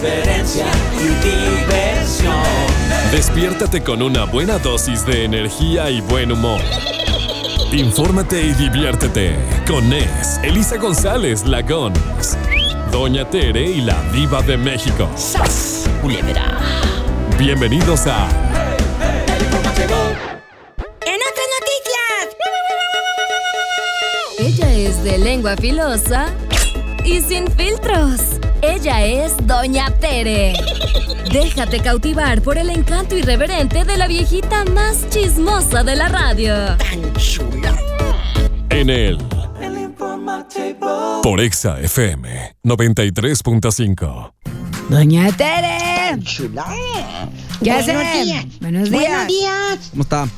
irreverencia y diversión. Despiértate con una buena dosis de energía y buen humor. Infórmate y diviértete con Nes, Elisa González Lagón, Doña Tere y la Diva de México. Bienvenidos a El informativo. En otras noticias. Ella es de lengua filosa y sin filtros. Ella es Doña Tere. Déjate cautivar por el encanto irreverente de la viejita más chismosa de la radio. en el El informativo. por Exa FM 93.5. Doña Tere. Chula. ¿Qué Buenos días. Buenos días. Buenos días. ¿Cómo está?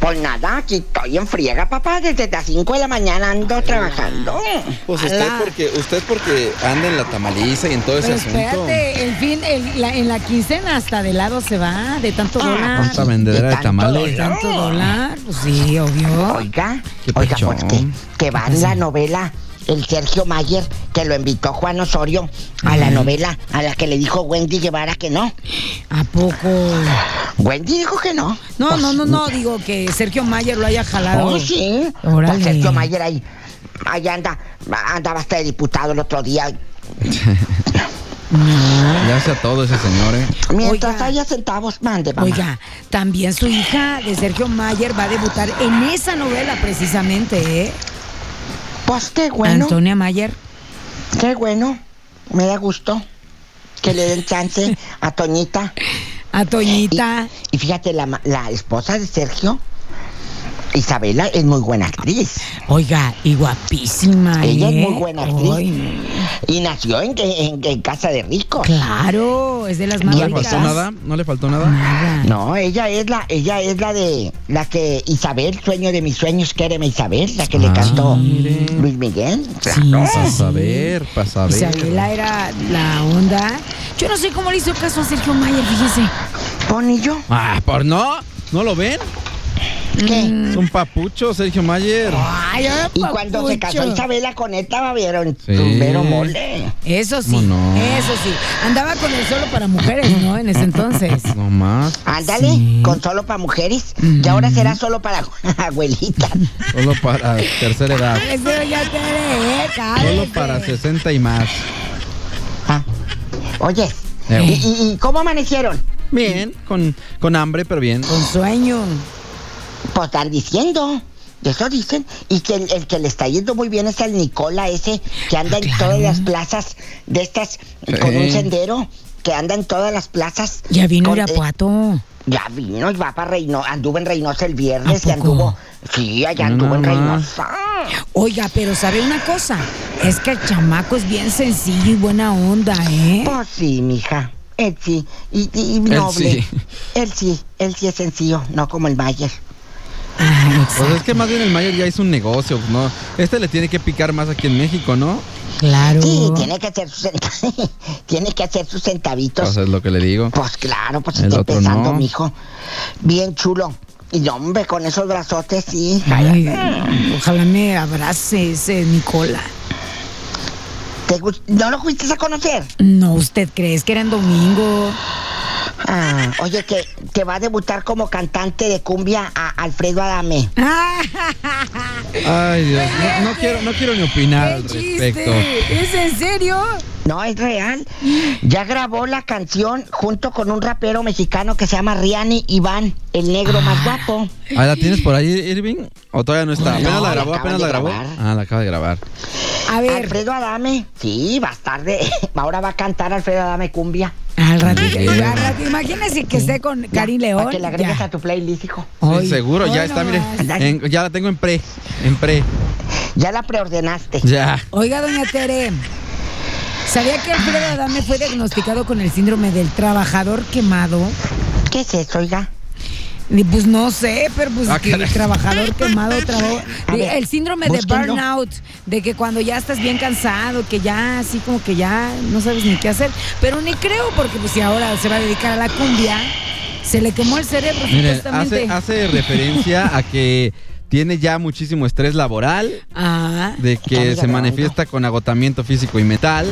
Pues nada, aquí estoy en friega, papá. Desde las 5 de la mañana ando trabajando. Pues usted porque, usted porque anda en la tamaliza y en todo ese Pero asunto. espérate, el fin, el- la- en la quincena hasta de lado se va, de tanto Ah, dólar. Tanta vendedera de tanto tamales. De tanto dólar, pues sí, obvio. Oiga, ¿Qué oiga, pasó? pues que, que va en la novela el Sergio Mayer, que lo invitó Juan Osorio a la novela a la que le dijo Wendy Guevara que no. ¿A poco? Wendy dijo que no. No, Pues, no, no, no, digo que Sergio Mayer lo haya jalado. Oh, sí. Pues Sergio Mayer ahí, ahí anda, andaba hasta de diputado el otro día. Ya hace a todo ese señor, ¿eh? Mientras Oiga. haya centavos, mande, mamá. Oiga, también su hija de Sergio Mayer va a debutar en esa novela precisamente, ¿eh? Pues qué bueno. Antonia Mayer. Qué bueno, me da gusto que le den chance a Toñita. A Toñita. Y fíjate, la, la esposa de Sergio, Isabela, es muy buena actriz. Oiga, y guapísima, Ella es ¿eh? muy buena actriz. Y nació en, en- en casa de ricos. claro, es de las más ¿No le faltó nada? ¿No le faltó nada? Nada. No, ella es la, ella es la de la que Isabel, sueño de mis sueños, quéreme Isabel, la que le Ah, cantó mire. Luis Miguel. Sí, sí, Para saber, para saber. Isabela era la onda. Yo no sé cómo le hizo caso a Sergio Mayer, fíjese. Bonillo. Ah, por no. ¿No lo ven? ¿Qué? Es un papucho, Sergio Mayer. Ay, ay, Y cuando se casó. Isabela con él, estaba vieron Sí. mole. Eso sí, ¿Cómo no? eso sí. Andaba con el solo para mujeres, ¿no? En ese entonces. No más. Ándale, Sí. con solo para mujeres. Y ahora será solo para abuelitas. Solo para tercera edad. Eso ya te ¿eh? Solo para 60 y más. Ah, Oye, Eh. ¿y, y- y cómo amanecieron? Bien, con, con hambre, pero bien. Con sueño. Pues están diciendo. Eso dicen. Y que el, el que le está yendo muy bien es el Nicola ese, que anda en claro. todas las plazas de estas, con un sendero, que anda en todas las plazas. Ya vino con- Irapuato. eh, ya vino y va para Reynosa. Anduvo en Reynosa el viernes ¿A y anduvo. Sí, allá No, anduvo en. Reynosa. Oiga, pero ¿sabe una cosa? Es que el chamaco es bien sencillo y buena onda, ¿eh? Pues sí, mija. Él sí. Y, y- y noble. sí. Él sí. Él sí es sencillo, no como el Mayer. Pues es que más bien el Mayer ya hizo un negocio, ¿no? Este le tiene que picar más aquí en México, ¿no? Claro. Sí, tiene que hacer sus tiene que hacer sus centavitos. Pues es lo que le digo. Pues claro, pues El está empezando, no. mijo. Bien chulo. Y hombre, con esos brazotes, sí. Ay, ojalá me abrace ese Nicola. ¿Te gust- ¿No lo fuiste a conocer? No, ¿usted cree que era en domingo? Ah, oye, que, que va a debutar como cantante de cumbia a Alfredo Adame. Ay, Dios, no, no quiero, no quiero ni opinar al respecto. ¿Es en serio? No, es real. Ya grabó la canción junto con un rapero mexicano que se llama Riani Iván, el negro más guapo. Ah, ¿la tienes por ahí, Irving? ¿O todavía no está? No, ¿Apenas la la grabó? ¿Apenas la grabó? grabar. Ah, la acaba de grabar. A ver, Alfredo Adame. Sí, va a estar de... Ahora va a cantar Alfredo Adame cumbia. al ratito, imagínese que esté con Karim León. Para que le agregues ya. a tu playlist, hijo. Sí, seguro, ya está, mire. en- ya la tengo en pre. En pre. Ya la preordenaste. Ya. Oiga, doña Tere, ¿Sabía que Alfredo Adame fue diagnosticado con el síndrome del trabajador quemado? ¿Qué es eso, oiga? Pues no sé, pero pues Ah, que el trabajador quemado, ver, el síndrome de burnout, de que cuando ya estás bien cansado, que ya así como que ya no sabes ni qué hacer. Pero ni creo, porque pues si ahora se va a dedicar a la cumbia, se le quemó el cerebro Miren, supuestamente. hace, hace referencia a que tiene ya muchísimo estrés laboral, Ah, de que se manifiesta con agotamiento físico y mental.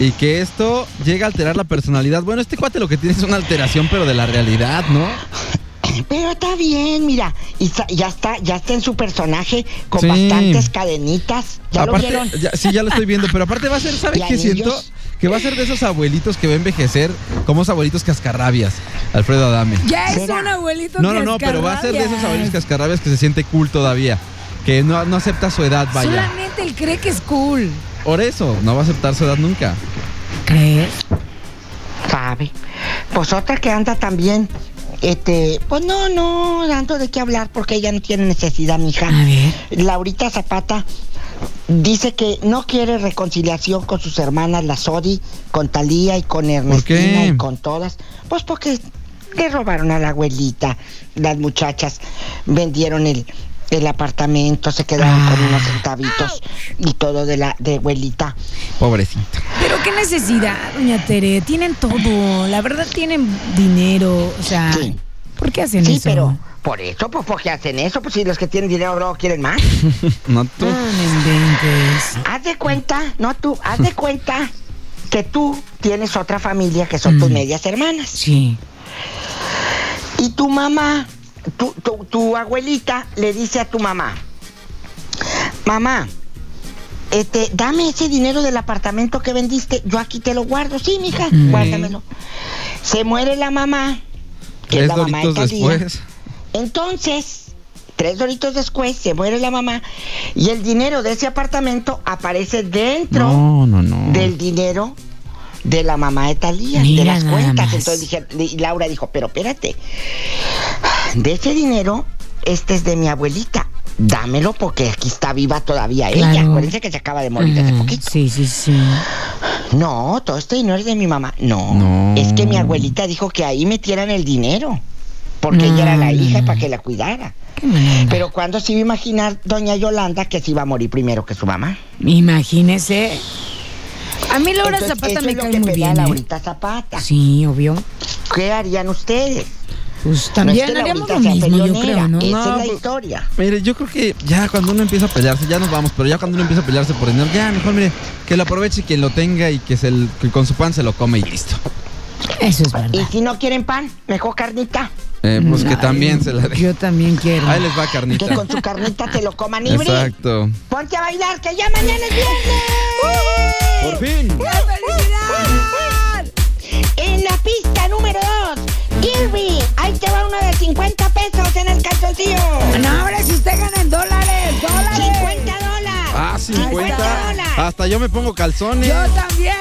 Y que esto llega a alterar la personalidad. Bueno, este cuate lo que tiene es una alteración, pero de la realidad, ¿no? Pero está bien, mira. Y ya está, ya está en su personaje con Sí. bastantes cadenitas. ¿Ya aparte, lo vieron? ya- sí, ya lo estoy viendo, pero aparte va a ser, ¿sabe ¿Y qué siento? Que va a ser de esos abuelitos que va a envejecer como esos abuelitos cascarrabias, Alfredo Adame. ya es un abuelito No, no, no, pero va a ser de esos abuelitos cascarrabias que se siente cool todavía. Que no, no acepta su edad, vaya. Solamente él cree que es cool. Por eso, no va a aceptar su edad nunca. ¿Crees? Sabe. Pues otra que anda también. Este, pues no, no, dando de qué hablar porque ella no tiene necesidad, mija. A ver. Laurita Zapata dice que no quiere reconciliación con sus hermanas, la Sodi, con Talía y con Ernestina y con todas. Pues porque le robaron a la abuelita. Las muchachas vendieron el, el apartamento, se quedaron con unos centavitos y todo de la de abuelita. Pobrecita. Pero qué necesidad, doña Tere. Tienen todo. La verdad tienen dinero. O sea, Sí. ¿por qué hacen Sí, eso? pero por eso, pues porque hacen eso, pues si los que tienen dinero luego quieren más. No tú. No me inventes. Haz de cuenta, no tú, haz de cuenta que tú tienes otra familia que son tus Mm. medias hermanas. Sí. Y tu mamá, tu, tu, tu abuelita le dice a tu mamá, mamá, este, dame ese dinero del apartamento que vendiste, yo aquí te lo guardo, sí, mija, Mm. guárdamelo. Se muere la mamá, que es la mamá de Talía. después. Entonces, tres doritos después, se muere la mamá y el dinero de ese apartamento aparece dentro No, no, no. del dinero de la mamá de Talía, de las cuentas. Entonces dije, y Laura dijo, pero espérate, de ese dinero, este es de mi abuelita. Dámelo porque aquí está viva todavía ella. Acuérdense que se acaba de morir hace poquito. Sí, sí, sí. No, todo este dinero es de mi mamá. No, No. es que mi abuelita dijo que ahí metieran el dinero. Porque ella era la No, no, hija no. para que la cuidara. Pero cuando se iba a imaginar doña Yolanda que se iba a morir primero que su mamá. Imagínese. A mí Laura Entonces, Zapata eso me es lo cae que muy bien. ¿eh? Laurita Zapata. Sí, obvio. ¿Qué harían ustedes? Pues también no es que haríamos lo mismo, yo creo, ¿no? Esa No, es la pues- historia. Mire, yo creo que ya cuando uno empieza a pelearse, ya nos vamos, pero ya cuando uno empieza a pelearse por dinero, ya mejor mire, que lo aproveche quien lo tenga y que, se, el- que con su pan se lo come y listo. Eso es Y verdad. si no quieren pan, mejor carnita. Eh, pues que Ay, también se la deje. Yo también quiero. Ahí les va Que carnita. con su carnita te lo coman libre. Exacto. Ponte a bailar, que ya mañana es viernes. Por fin. En la pista número 2, Kirby, ahí te va uno de 50 pesos en el calzoncillo. No, ahora si usted gana en dólares, dólares. 50 dólares. Ah, 50. dólares. Hasta yo me pongo calzones. Yo también.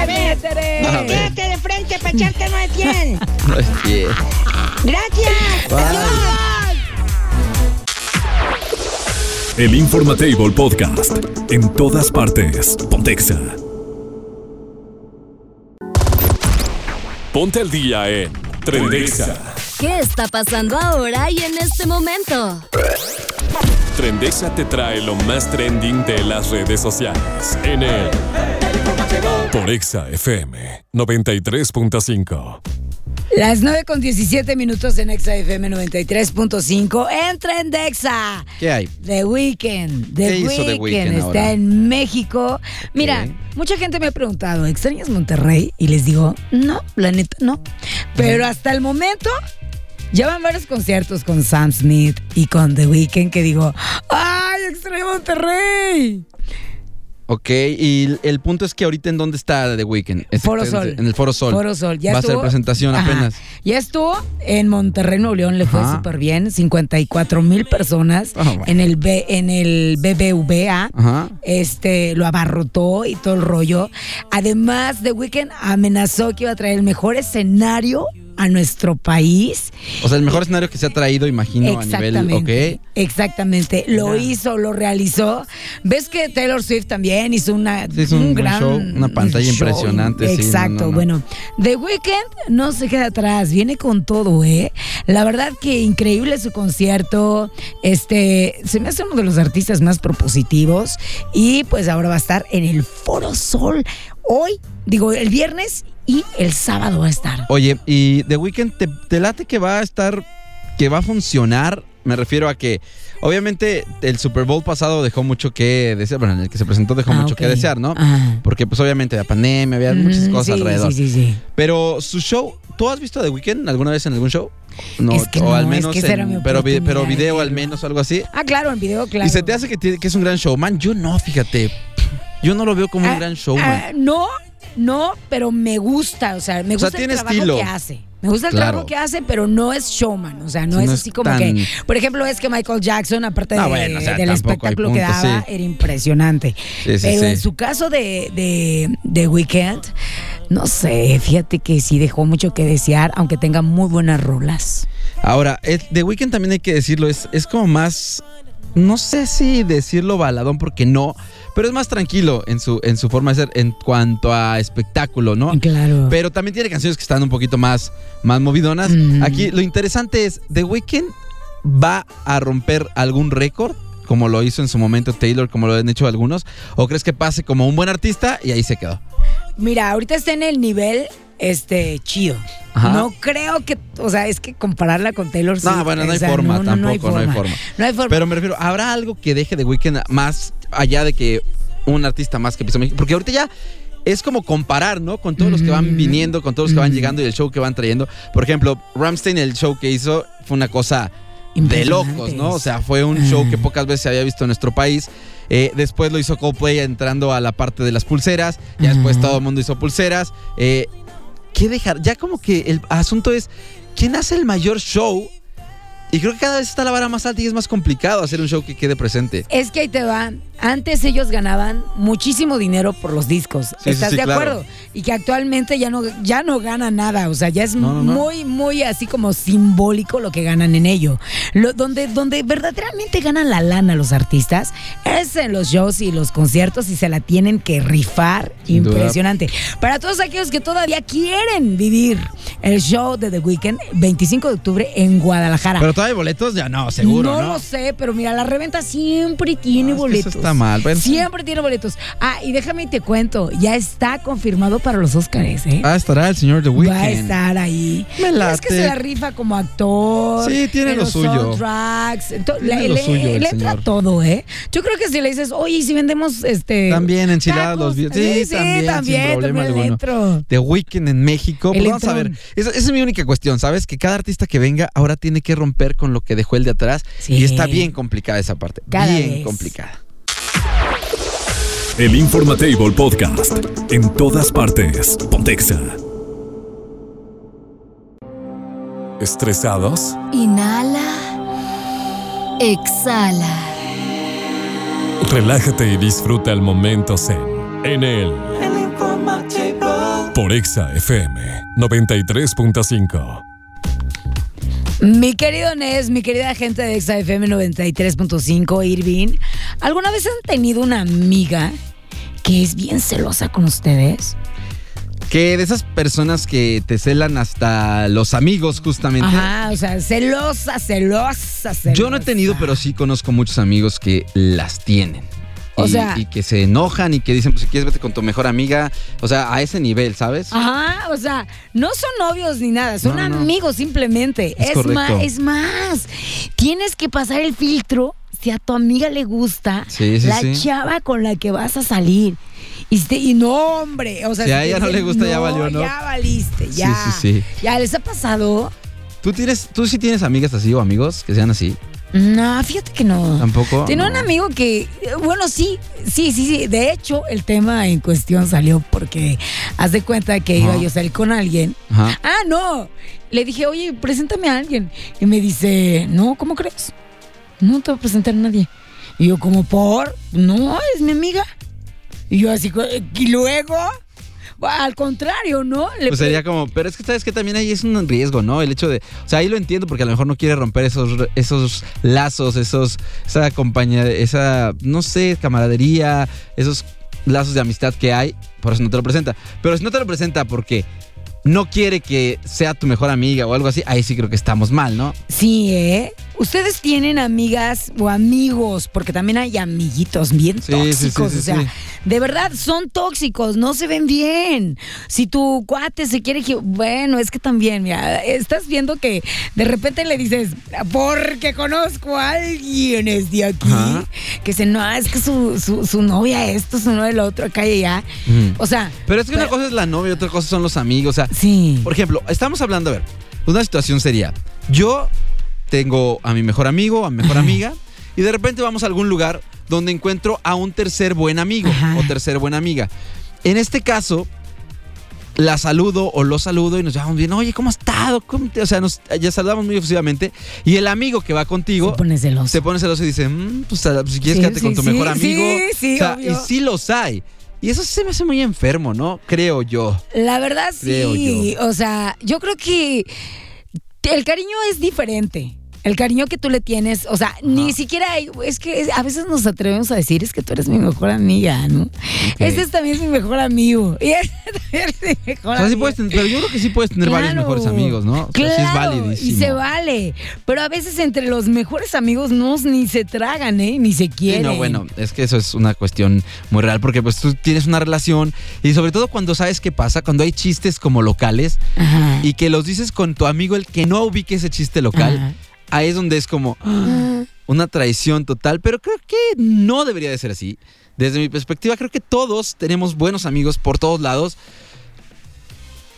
A ver, Tere. A ver. Volteate de frente para echarte uno de 100. No es bien. Gracias. Bye. Adiós. El Informatable Podcast. En todas partes. Pontexa. Ponte al día en Trendexa. ¿Qué está pasando ahora y en este momento? Trendexa te trae lo más trending de las redes sociales. En el Por Exa FM 93.5. Las 9 con 17 minutos en Exa FM 93.5. Entra en Dexa. ¿Qué hay? The Weeknd. The ¿Qué hizo The Weeknd está ahora? en México. Mira, mucha gente me ha preguntado, ¿extrañas Monterrey? Y les digo, no, la neta no. Pero hasta el momento ya van varios conciertos con Sam Smith y con The Weeknd que digo, ¡ay, extraño Monterrey! Ok, y el- punto es que ahorita en dónde está The Weeknd. Es- Foro Sol. En el Foro Sol. Foro Sol. Ya Va a estuvo, ser presentación Ajá. apenas. Ya estuvo en Monterrey, Nuevo León, le fue súper bien. 54 mil personas Ah, bueno. en el B, en el BBVA. Ajá. Este lo abarrotó y todo el rollo. Además, The Weeknd amenazó que iba a traer el mejor escenario a nuestro país. O sea, el mejor escenario que se ha traído, imagino, a nivel. Exactamente. Ok. Exactamente. Lo hizo, lo realizó. ¿Ves que Taylor Swift también hizo una, Sí, un- un gran show, una pantalla show? impresionante, sí, no, Exacto. no, no. Bueno, The Weeknd no se queda atrás, viene con todo, ¿eh? La verdad que increíble su concierto. Este, se me hace uno de los artistas más propositivos y pues ahora va a estar en el Foro Sol hoy, digo, el viernes y el sábado va a estar. Oye, y The Weeknd, ¿te, te late que va a estar, que va a funcionar? Me refiero a que, obviamente, el Super Bowl pasado dejó mucho que desear, bueno, en el que se presentó dejó Ah, mucho que desear, ¿no? Ajá. Porque, pues, obviamente, la pandemia, había muchas cosas sí, alrededor. Sí, sí, sí. Pero su show, ¿tú has visto The Weeknd alguna vez en algún show? No, Es que o no, al es menos, que en- pero, pero video al menos, algo así. Ah, claro, en video, claro. Y se te hace que, es un gran showman. Yo no, fíjate. Yo no lo veo como Ah, un gran showman. ah, no, no, pero me gusta, o sea, me O sea, gusta tiene el trabajo estilo. que hace. Me gusta el Claro. trabajo que hace, pero no es showman, o sea, no es así es como tan- que, por ejemplo, es que Michael Jackson, aparte No, de- bueno, o sea, del espectáculo que daba, sí. era impresionante. Sí, sí, pero en su caso de, de, de Weekend, no sé, fíjate que sí dejó mucho que desear, aunque tenga muy buenas rolas. Ahora, The Weeknd también hay que decirlo, es, es como más. No sé si decirlo baladón porque no, pero es más tranquilo en su, en su forma de ser en cuanto a espectáculo, ¿no? Claro. Pero también tiene canciones que están un poquito más, más movidonas. Mm. Aquí lo interesante es, ¿The Weeknd va a romper algún récord? Como lo hizo en su momento Taylor, como lo han hecho algunos. ¿O crees que pase como un buen artista y ahí se quedó? Mira, ahorita está en el nivel este chido. Ajá. No creo que, o sea, es que compararla con Taylor Swift. No, bueno, no o hay sea, forma, no, no, tampoco, no hay forma. forma. No hay forma. Pero me refiero, ¿habrá algo que deje de Weeknd más allá de que un artista más que pisó México? Porque ahorita ya es como comparar, ¿no? Con todos los que van Mm. viniendo, con todos los que van Mm. llegando y el show que van trayendo. Por ejemplo, Ramstein, el show que hizo fue una cosa de locos, ¿no? O sea, fue un show que pocas veces se había visto en nuestro país. Eh, después lo hizo Coldplay entrando a la parte de las pulseras. Ya después todo el mundo hizo pulseras. Eh, ¿Qué dejar? Ya como que el asunto es, ¿quién hace el mayor show? Y creo que cada vez está la vara más alta y es más complicado hacer un show que quede presente. Es que ahí te va. Antes ellos ganaban muchísimo dinero por los discos. sí, ¿Estás sí, de claro. acuerdo? Y que actualmente ya no, ya no ganan nada. O sea, ya es No, no, no. muy, muy así como simbólico lo que ganan en ello. Lo, donde, donde verdaderamente ganan la lana los artistas es en los shows y los conciertos y se la tienen que rifar. Sin duda. Impresionante. Para todos aquellos que todavía quieren vivir el show de The Weeknd, 25 de octubre en Guadalajara. Pero todavía hay boletos, ya no, seguro, ¿no? Lo sé, pero mira, la reventa siempre tiene No, es que boletos. Está mal. Bueno, sí. Siempre tiene boletos. Ah, y déjame y te cuento, ya está confirmado para los Oscars, ¿eh? Ah, estará el señor The Weeknd. Va a estar ahí. Me Es que se la rifa como actor. Sí, tiene en lo suyo. to- Tiene lo suyo el señor. todo, ¿eh? Yo creo que si le dices, oye, ¿y si vendemos este. También enchiladas los vi- sí, también, también, sin problema también alguno. The Weeknd en México. Pues vamos a ver. Esa, esa es mi única cuestión, ¿sabes? Que cada artista que venga ahora tiene que romper con lo que dejó el de atrás. Sí. Y está bien complicada esa parte. Cada bien vez. complicada. El Informatable Podcast. En todas partes. Pontexa. ¿Estresados? Inhala. Exhala. Relájate y disfruta el momento zen. En el El Informatable. por Exa FM 93.5. Mi querido Nes, mi querida gente de XFM 93.5, Irving, ¿alguna vez han tenido una amiga que es bien celosa con ustedes? Que de esas personas que te celan hasta los amigos, justamente. Ajá, o sea, celosa, celosa, celosa. Yo no he tenido, pero sí conozco muchos amigos que las tienen. O y, sea- y que se enojan y que dicen, pues si quieres vete con tu mejor amiga. O sea, a ese nivel, ¿sabes? Ajá, o sea, no son novios ni nada, son No, no, no. amigos simplemente. Es más, es más, tienes que pasar el filtro si a tu amiga le gusta Sí, sí, la sí. chava con la que vas a salir. Y, si te- y no, hombre, o sea, Si a ella no le gusta, ya valió, ¿no? Ya valiste, ya. Sí, sí, sí. Ya les ha pasado. ¿Tú, tienes, ¿Tú sí tienes amigas así o amigos que sean así? No, fíjate que no. ¿Tampoco? Tiene No. un amigo que, bueno, sí, sí, sí, sí. De hecho, el tema en cuestión salió porque haz de cuenta que iba yo a salir con alguien. Ajá. Ah, no. Le dije, oye, preséntame a alguien. Y me dice, no, ¿cómo crees? No te voy a presentar a nadie. Y yo, como por, no, es mi amiga. Y yo así, y luego, al contrario, ¿no? Le Pues sería como, pero es que sabes que también ahí es un riesgo, ¿no? El hecho de, o sea, ahí lo entiendo porque a lo mejor no quiere romper esos, esos lazos, esos, esa compañía, esa, no sé, camaradería, esos lazos de amistad que hay, por eso no te lo presenta. Pero si no te lo presenta porque no quiere que sea tu mejor amiga o algo así, ahí sí creo que estamos mal, ¿no? Sí, ¿eh? Ustedes tienen amigas o amigos, porque también hay amiguitos bien Sí, tóxicos, sí, sí, o sea, de verdad son tóxicos, no se ven bien. Si tu cuate se quiere que, bueno, es que también, mira, estás viendo que de repente le dices, porque conozco a alguien es de aquí, Ajá. que se no, es que su, su, su novia esto, su novia el otro, acá y allá. O sea, Pero es que una cosa es la novia otra cosa son los amigos, o sea, sí. Por ejemplo, estamos hablando, a ver, una situación sería, yo tengo a mi mejor amigo, a mi mejor amiga, y de repente vamos a algún lugar donde encuentro a un tercer buen amigo Ajá. o tercer buena amiga. En este caso, la saludo o lo saludo y nos llevamos bien, oye, ¿cómo has estado? ¿Cómo te-?" O sea, nos, ya saludamos muy efusivamente. Y el amigo que va contigo Se pone celoso. se pone celoso y dice, "Mm, pues, pues, si quieres Sí, quédate sí, con tu sí, mejor amigo. sí, sí, o sea, obvio. y sí los hay. Y eso se me hace muy enfermo, ¿no? Creo yo. La verdad Creo sí, o sea, yo creo que el cariño es diferente. El cariño que tú le tienes, o sea, ni siquiera hay, es que a veces nos atrevemos a decir, es que tú eres mi mejor amiga, ¿no? Este también es mi mejor amigo. Y este también es mi mejor O sea, sí puedes tener, pero yo creo que sí puedes tener varios mejores amigos, ¿no? O sea, sí es Claro, validísimo. Y se vale. Pero a veces entre los mejores amigos no ni se tragan, ¿eh? Ni se Sí, quieren. no, bueno, es que eso es una cuestión muy real porque pues tú tienes una relación y sobre todo cuando sabes qué pasa, cuando hay chistes como locales Ajá. y que los dices con tu amigo el que no ubique ese chiste local, Ajá. Ahí es donde es como Ah. una traición total, pero creo que no debería de ser así. Desde mi perspectiva, creo que todos tenemos buenos amigos por todos lados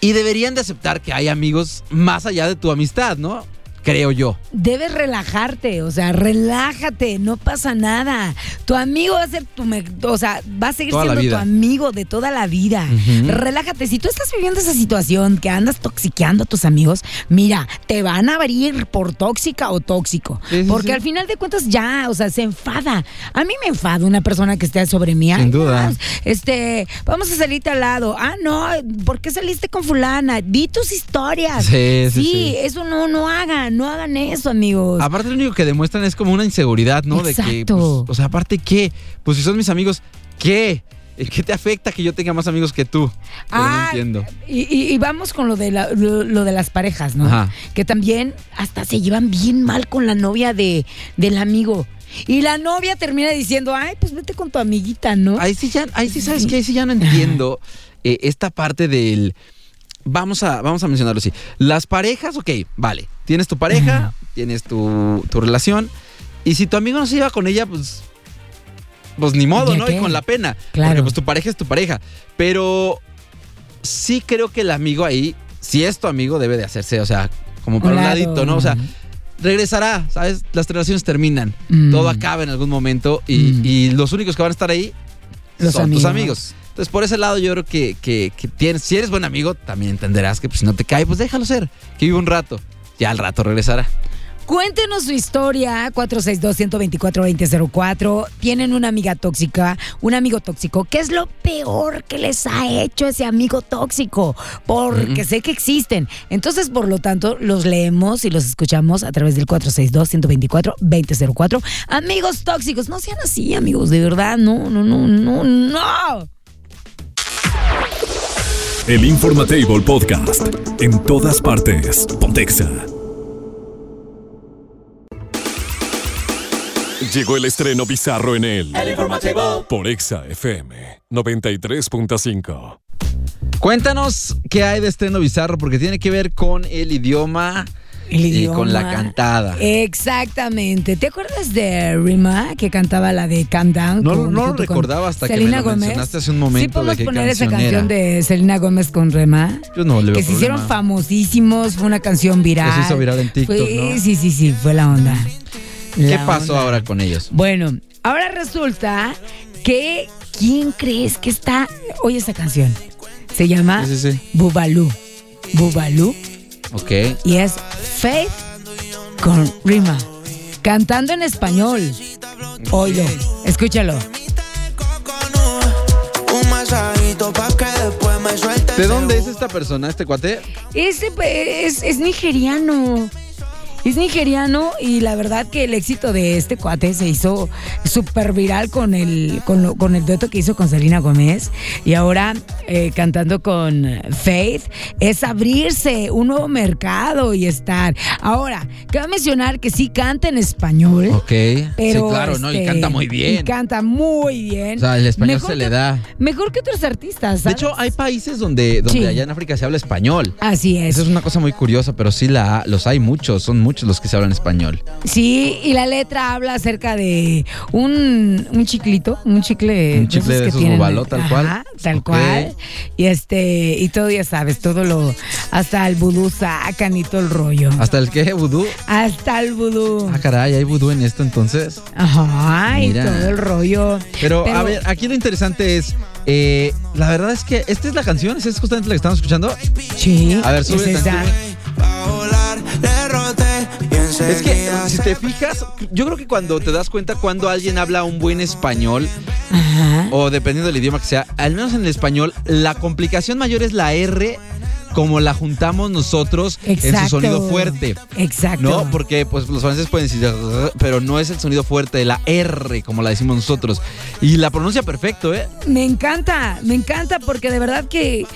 y deberían de aceptar que hay amigos más allá de tu amistad, ¿no? Creo yo. Debes relajarte, o sea, relájate, no pasa nada. Tu amigo va a ser tu, o sea, va a seguir Toda siendo tu amigo de toda la vida. Relájate, si tú estás viviendo esa situación que andas toxiqueando a tus amigos, mira, te van a abrir por tóxica o tóxico, Sí, porque sí. al final de cuentas ya, o sea, se enfada. A mí me enfada una persona que esté sobre mí. Sin Ay, duda. no, este, vamos a salirte al lado. Ah, no, ¿por qué saliste con fulana? Vi tus historias. Sí, sí, sí. eso no, no hagan, no hagan eso, amigos. Aparte lo único que demuestran es como una inseguridad, ¿no? De que, Exacto. pues, o sea, aparte qué, pues si son mis amigos, ¿qué? ¿En ¿Qué te afecta que yo tenga más amigos que tú? Pero no Ah, entiendo. Y, y- y vamos con lo de, la- lo, lo de las parejas, ¿no? Ajá. Que también hasta se llevan bien mal con la novia de, del amigo. Y la novia termina diciendo, ay, pues vete con tu amiguita, ¿no? Ahí sí ya, ahí sí sabes que ahí sí ya no entiendo eh, esta parte del vamos a vamos a mencionarlo así. Las parejas, ok, vale. Tienes tu pareja, tienes tu, tu relación y si tu amigo no se lleva con ella, pues pues ni modo, ¿Ya ¿no? qué? Y con la pena, Claro. porque pues tu pareja es tu pareja, pero sí creo que el amigo ahí, si es tu amigo debe de hacerse, o sea, como para un ladito, ¿no? O sea, regresará, ¿sabes? Las relaciones terminan, Mm. todo acaba en algún momento y, Mm. y los únicos que van a estar ahí Los son tus amigos. amigos. Entonces, por ese lado, yo creo que, que- que tienes, si eres buen amigo, también entenderás que pues, si no te cae, pues déjalo ser, que vive un rato. Ya al rato regresará. Cuéntenos su historia, 462-124-2004. Tienen una amiga tóxica, un amigo tóxico. ¿Qué es lo peor que les ha hecho ese amigo tóxico? Porque sé que existen. Entonces, por lo tanto, los leemos y los escuchamos a través del 462-124-2004. Amigos tóxicos, no sean así, amigos, de verdad. No, no, no, no, no. El Informatable Podcast. En todas partes. Pontexa. Llegó el estreno bizarro en el El informativo. por Exa FM 93.5. Cuéntanos qué hay de estreno bizarro, porque tiene que ver con el idioma, El y con la cantada. Exactamente. ¿Te acuerdas de Rima que cantaba la de Calm Down? No, con- no lo recordaba hasta que Selena me lo Gómez? mencionaste hace un momento Sí, podemos de poner esa canción de Selena Gómez con Rema. Yo no le veo Que se hicieron famosísimos, fue una canción viral. Que se hizo viral en TikTok, Fue- ¿no? Sí, sí, sí, fue la onda. ¿Qué pasó onda. ahora con ellos? Bueno, ahora resulta que ¿quién crees que está? Oye esa canción. Se llama Sí, sí, sí. Bubalú. Bubalú Ok. y es Faith con Rima. Cantando en español. Oílo, escúchalo. ¿De dónde es esta persona, este cuate? Ese pues, es, es nigeriano. Es nigeriano y la verdad que el éxito de este cuate se hizo súper viral con el, con, lo- con el dueto que hizo con Selena Gómez y ahora eh, cantando con Faith es abrirse un nuevo mercado y estar. Ahora, cabe mencionar que sí canta en español. Ok. Pero, sí, claro, ¿no? Y este, canta muy Y bien. canta muy bien. O sea, el español Mejor se le que- da. Mejor que otros artistas. De hecho, hay países donde, donde Sí. allá en África se habla español. Así es. Eso es una cosa muy curiosa, pero sí la, los hay muchos, son muchos los que se hablan español. Sí, y la letra habla acerca de un, un chiclito, un chicle, Un chicle de esos Bubaló, tal cual. Ajá, tal Ok. cual. Y este, y todo ya sabes, todo lo, hasta el vudú sacan y todo el rollo. ¿Hasta el qué? ¿Vudú? Hasta el vudú. Ah, caray, ¿hay vudú en esto entonces? Ajá, y todo el rollo. Pero, Pero- a ver, aquí lo interesante es, eh, la verdad es que esta es la canción, ¿esa es justamente la que estamos escuchando? Sí. A ver, sube es Es que, si te fijas, yo creo que cuando te das cuenta cuando alguien habla un buen español, Ajá. o dependiendo del idioma que sea, al menos en el español, la complicación mayor es la R como la juntamos nosotros en su sonido fuerte. Exacto. ¿No? Porque pues los franceses pueden decir, pero no es el sonido fuerte de la R como la decimos nosotros. Y la pronuncia perfecto, ¿eh? Me encanta, me encanta porque de verdad que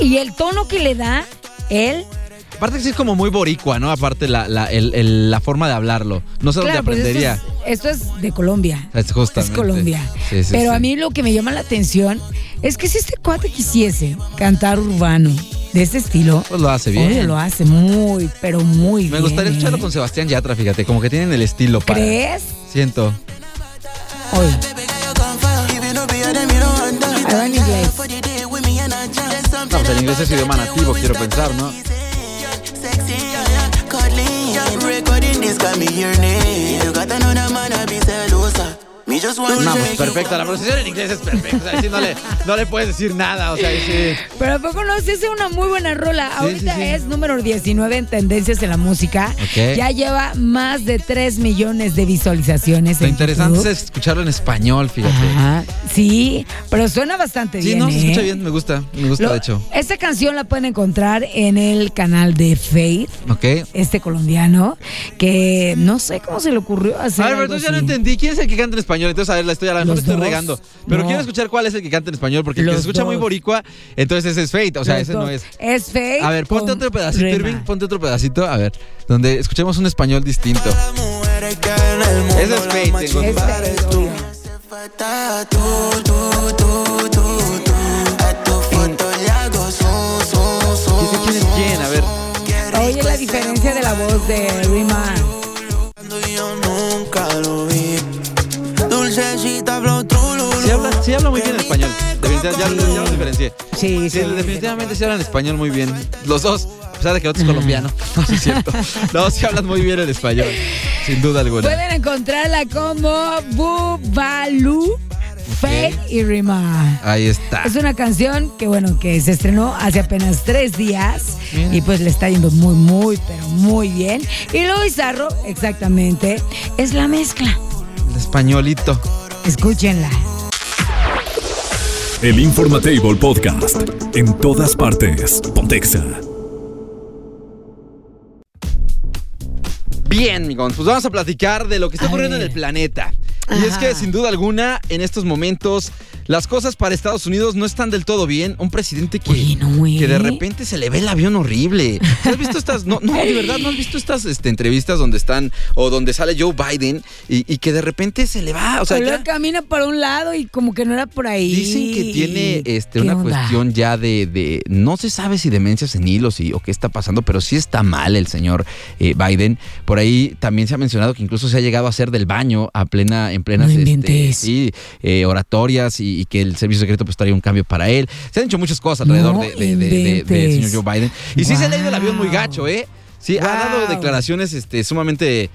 y el tono que le da él Aparte que sí es como muy boricua, ¿no? Aparte la, la, el- el- la forma de hablarlo. No sé dónde pues esto aprendería. es, esto es de Colombia. Es justamente. Es Colombia. Sí, sí, Pero sí. a mí lo que me llama la atención es que si este cuate quisiese cantar urbano de este estilo, Pues lo hace bien. oye, lo hace muy, pero muy Me bien. gustaría ¿eh? escucharlo con Sebastián Yatra, fíjate, como que tienen el estilo para. ¿Crees? Siento. Oye, me. No, pues el inglés es idioma nativo, quiero pensar, ¿no? This got me your name. You got another man, I be celosa. Me just want No, to pues perfecta. La pronunciación en inglés es perfecta. O sea, sí no le, no le puedes decir nada. O sea, ahí sí. Pero a poco no, sí es una muy buena rola. Ahorita sí, sí. es número 19 en tendencias en la música. Ok. Ya lleva más de 3 millones de visualizaciones. Lo en interesante YouTube. es escucharlo en español, fíjate. Ajá, sí, pero suena bastante Sí, bien. no, se ¿eh? escucha bien, me gusta, me gusta Lo- de hecho. Esta canción la pueden encontrar en el canal de Faith, Ok. este colombiano, que no sé cómo se le ocurrió hacer. A ver, pero ya no entendí. ¿Quién es el que canta en español? Entonces, a ver, la estoy, a lo mejor estoy dos. regando. Pero No. quiero escuchar cuál es el que canta en español, porque el que se escucha muy boricua, entonces ese es Fate. O sea, Los ese dos. no es. Es Faith. A ver, ponte otro pedacito, Rema. Irving. Ponte otro pedacito. A ver, donde escuchemos un español distinto. Ese es Fate, Oye la diferencia de la voz de Rima. yo nunca lo Sí habla, sí muy bien en español. Definitivamente, ya, ya los diferencié. Sí, Sí, definitivamente sí hablan español muy bien. Los dos, a pesar de que el otro es colombiano. No, sí es cierto. No, sí hablan muy bien el español. Sin duda alguna. Pueden encontrarla como Bubalu, Faith y Rima. Ahí está. Es una canción que, bueno, que se estrenó hace apenas tres días Bien. y pues le está yendo muy, muy, pero muy bien. Y lo bizarro, exactamente, es la mezcla. El españolito. Escúchenla. El Informatable Podcast. En todas partes. Pontexa. Bien, amigos, pues vamos a platicar de lo que está ocurriendo en el planeta. Y es que, sin duda alguna, en estos momentos, las cosas para Estados Unidos no están del todo bien. Un presidente que, que de repente se le ve el avión horrible. ¿Has visto estas? No, no, de verdad, ¿no has visto estas este, entrevistas donde están o donde sale Joe Biden y, y que de repente se le va? O sea, ya camina para un lado y como que no era por ahí. dicen que tiene este, ¿Qué una onda? cuestión ya de, de- No se sabe si demencia senil o, si, o qué está pasando, pero sí está mal el señor eh, Biden. Por ahí también se ha mencionado que incluso se ha llegado a hacer del baño a plena, en plenas No este, sí, eh, oratorias y, y que el servicio secreto pues traía un cambio para él. Se han hecho muchas cosas alrededor No de, señor Joe Biden. Y sí se ha ido el avión muy gacho, ¿eh? Sí, ha dado declaraciones este, sumamente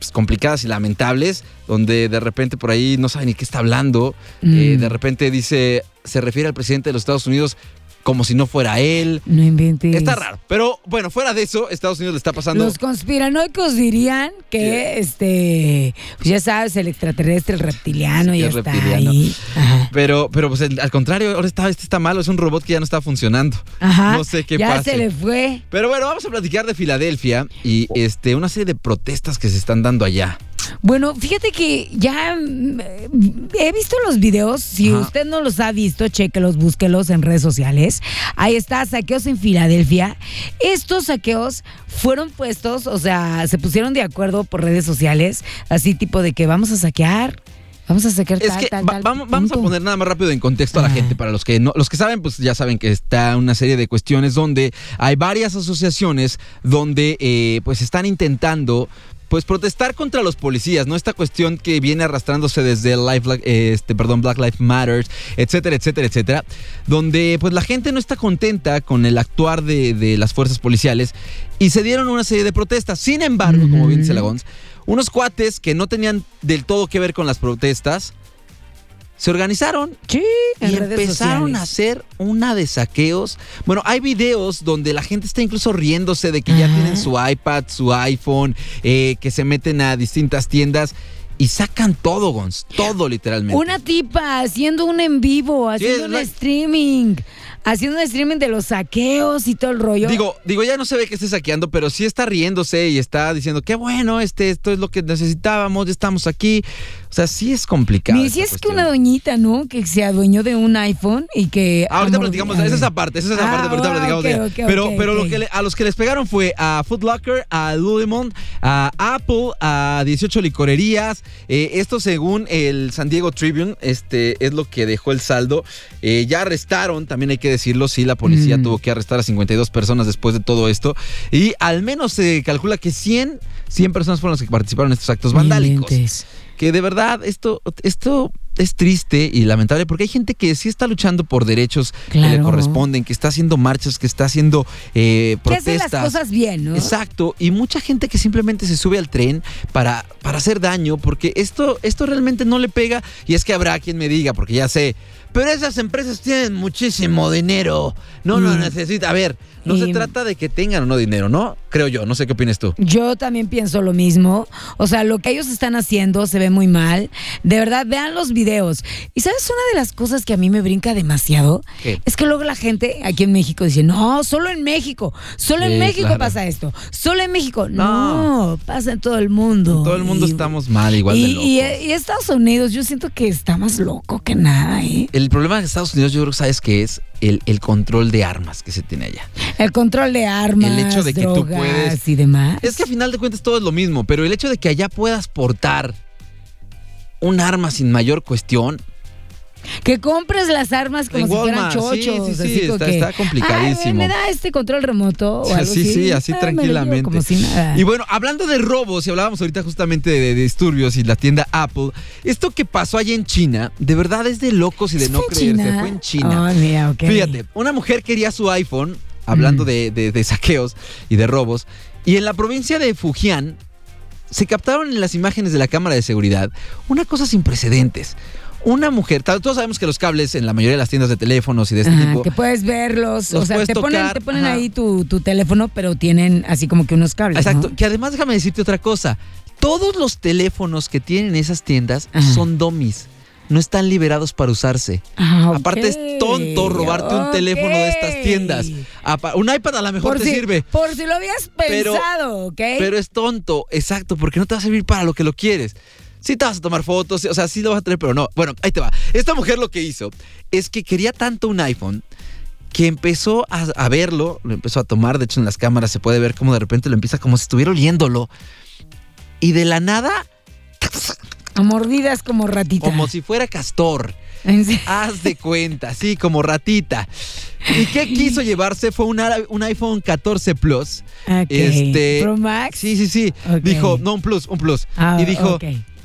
pues, complicadas y lamentables, donde de repente por ahí no sabe ni qué está hablando. Mm. Eh, de repente dice, se refiere al presidente de los Estados Unidos como si no fuera él. No inventes. Está raro. Pero bueno, fuera de eso, Estados Unidos le está pasando. Los conspiranoicos dirían que, este, pues ya sabes, el extraterrestre, el reptiliano, Sí, ya el está reptiliano. ahí. Ajá. Pero, pero pues el- al contrario, ahora está, este está malo, es un robot que ya no está funcionando. Ajá. No sé qué ya pase. se le fue. Pero bueno, vamos a platicar de Filadelfia y este una serie de protestas que se están dando allá. Bueno, fíjate que ya mm, he visto los videos. Si Ajá. usted no los ha visto, chequelos, búsquelos en redes sociales. Ahí está, saqueos en Filadelfia. Estos saqueos fueron puestos, o sea, se pusieron de acuerdo por redes sociales, así tipo de que vamos a saquear, vamos a saquear Es tal, que tal, va- tal, vamos, vamos a poner nada más rápido en contexto a la gente, para los que no, los que saben, pues ya saben que está una serie de cuestiones donde hay varias asociaciones donde eh, pues están intentando pues protestar contra los policías, ¿no? Esta cuestión que viene arrastrándose desde Life, Black- este, perdón, Black Lives Matters, etcétera, etcétera, etcétera, donde pues la gente no está contenta con el actuar de, de las fuerzas policiales y se dieron una serie de protestas. Sin embargo, como bien dice Lagons, unos cuates que no tenían del todo que ver con las protestas, se organizaron Sí, y empezaron a hacer una de saqueos. Bueno, hay videos donde la gente está incluso riéndose de que ya tienen su iPad, su iPhone, eh, que se meten a distintas tiendas y sacan todo, Gons. Todo literalmente. Una tipa haciendo un en vivo, haciendo un la- streaming, haciendo un streaming de los saqueos y todo el rollo. Digo, digo, ya no se ve que esté saqueando, pero sí está riéndose y está diciendo, qué bueno, este, esto es lo que necesitábamos, ya estamos aquí. O sea, sí es complicado. Ni si es que una doñita, ¿no? Que se adueñó de un iPhone y que. Ah, Ahorita platicamos, esa es esa parte, esa es esa Ah, parte, ahorita ah, platicamos Pero, pero. Lo que le- a los que les pegaron fue a Foot Locker, a Lululemon, a Apple, a 18 licorerías. Eh, esto según el San Diego Tribune, este es lo que dejó el saldo. Eh, ya arrestaron, también hay que decirlo, sí, la policía Mm. tuvo que arrestar a 52 personas después de todo esto. Y al menos se calcula que 100, 100 personas fueron las que participaron en estos actos vandálicos. Que de verdad esto, esto es triste y lamentable porque hay gente que sí está luchando por derechos que le corresponden, que está haciendo marchas, que está haciendo eh, Que hace protestas. las cosas bien, ¿no? Exacto, y mucha gente que simplemente se sube al tren para, para hacer daño, porque esto, esto realmente no le pega, y es que habrá quien me diga, porque ya sé, pero esas empresas tienen muchísimo dinero, no lo Mm. necesita. A ver, no se trata de que tengan o no dinero, ¿no? Creo yo, no sé qué opinas tú. Yo también pienso lo mismo. O sea, lo que ellos están haciendo se ve muy mal. De verdad, vean los videos. Y sabes, una de las cosas que a mí me brinca demasiado ¿Qué? es que luego la gente aquí en México dice, no, solo en México, solo Sí, en México claro. pasa esto, solo en México. No. No, pasa en todo el mundo. Todo el mundo Y- estamos mal, igual de y, locos. y- y Estados Unidos, yo siento que está más loco que nada, ¿eh? El problema de Estados Unidos, yo creo que sabes que es el, el control de armas que se tiene allá. El control de armas, El hecho de que tú drogas puedes- y demás. Es que a final de cuentas todo es lo mismo, pero el hecho de que allá puedas portar un arma sin mayor cuestión, Que compres las armas como En si fueran Walmart, chochos. sí, sí, así como está- que, está complicadísimo. "Ay, me da este control remoto o algo sí, así. sí, así Ah, tranquilamente. Como si nada. Y bueno, hablando de robos, y hablábamos ahorita justamente de, de disturbios y la tienda Apple, esto que pasó allá en China, de verdad es de locos y de ¿Sí no creerse. China? Fue en China. Ay, mira, ok. Fíjate, una mujer quería su iPhone, hablando Mm. de, de- de saqueos y de robos, y en la provincia de Fujian se captaron en las imágenes de la cámara de seguridad una cosa sin precedentes. Una mujer, todos sabemos que los cables en la mayoría de las tiendas de teléfonos y de este Ajá, tipo, que puedes verlos, Los o sea, te ponen, tocar, te ponen ajá. ahí tu, tu teléfono, pero tienen así como que unos cables. Exacto, ¿no? que además déjame decirte otra cosa. Todos los teléfonos que tienen esas tiendas Ajá. son dummies. No están liberados para usarse. Ah, Aparte es tonto robarte un teléfono de estas tiendas. Un iPad a lo mejor Por te si, sirve, Por si lo habías Pero- pensado, ¿ok? pero es tonto, exacto, porque no te va a servir para lo que lo quieres. Sí te vas a tomar fotos, o sea, sí lo vas a tener, pero no. Bueno, ahí te va. Esta mujer lo que hizo es que quería tanto un iPhone que empezó a, a verlo, lo empezó a tomar, de hecho en las cámaras se puede ver cómo de repente lo empieza como si estuviera oliéndolo. Y de la nada, A mordidas como ratita. como si fuera castor. Haz de cuenta, sí, como ratita. ¿Y qué quiso llevarse? Fue un, iPhone 14 Plus. Ok. Este, Pro Max. Sí, sí, sí. Dijo, no, un plus, un plus. Ah, y dijo.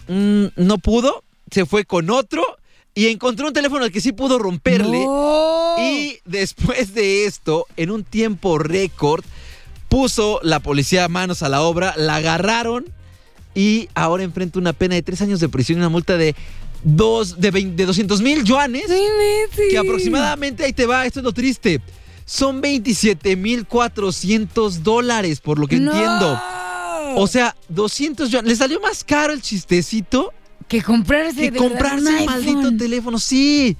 "Mm, no pudo, se fue con otro y encontró un teléfono al que sí pudo romperle. No. Y después de esto, en un tiempo récord, puso la policía manos a la obra, la agarraron y ahora enfrenta una pena de tres años de prisión y una multa de dos, de, 20 de 200 mil yuanes. Que aproximadamente, ahí te va, esto es lo triste. Son 27 mil 400 dólares, por lo que No. entiendo. O sea, 200 yuanes. Le salió más caro el chistecito que comprarse que de comprarse el maldito teléfono. Sí.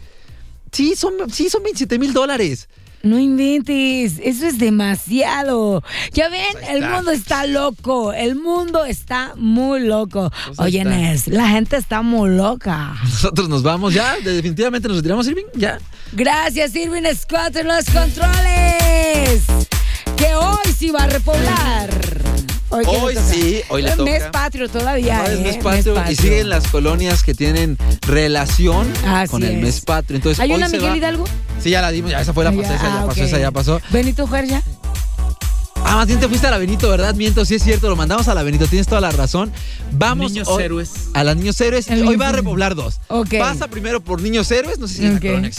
Sí, son, sí, son 27 mil dólares. No inventes, eso es demasiado. Ya ven, Ahí el mundo está loco, el mundo está muy loco. Pues Oye. Nes, la gente está muy loca. Nosotros nos vamos ya. Definitivamente nos retiramos, Irving. Ya. Gracias, Irving Scott en los controles. Que hoy sí va a repoblar. Hoy, ¿qué Hoy toca? sí, hoy le Es mes toca. patrio todavía. No, es ¿eh? mes patrio, y siguen las colonias que tienen relación Así con el es. mes patrio. Entonces, ¿Hay hoy una se Miguel va- Hidalgo? Sí, ya la dimos, ya esa fue la Ya, pasó, esa ya ah, pasó, esa ya pasó. Benito Juárez ya. Ah, más bien te fuiste a la Benito, ¿verdad? Miento, sí es cierto, lo mandamos a la Benito, tienes toda la razón. Vamos Niños hoy- héroes. A las niños héroes. El Hoy va a repoblar dos. Ok. Pasa primero por niños héroes, no sé si es la colonia.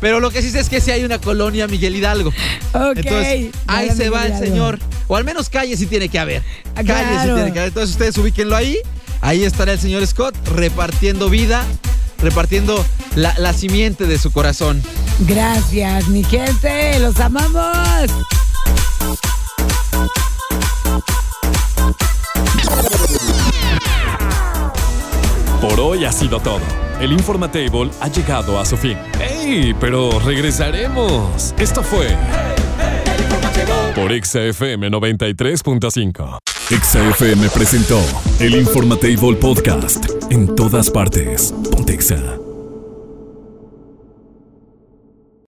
Pero lo que sí sé es que sí hay una colonia Miguel Hidalgo. Ok. Entonces, ahí se va el señor. O al menos calle sí tiene que haber. Ah, Calle sí claro. tiene que haber. Entonces ustedes ubíquenlo ahí. Ahí estará el señor Scott repartiendo vida, repartiendo la, la simiente de su corazón. Gracias, mi gente. Los amamos. Por hoy ha sido todo. El Informatable ha llegado a su fin. ¡Ey! Pero regresaremos. Esto fue por XFM 93.5. XFM presentó el Informatable Podcast. En todas partes. Pontexa.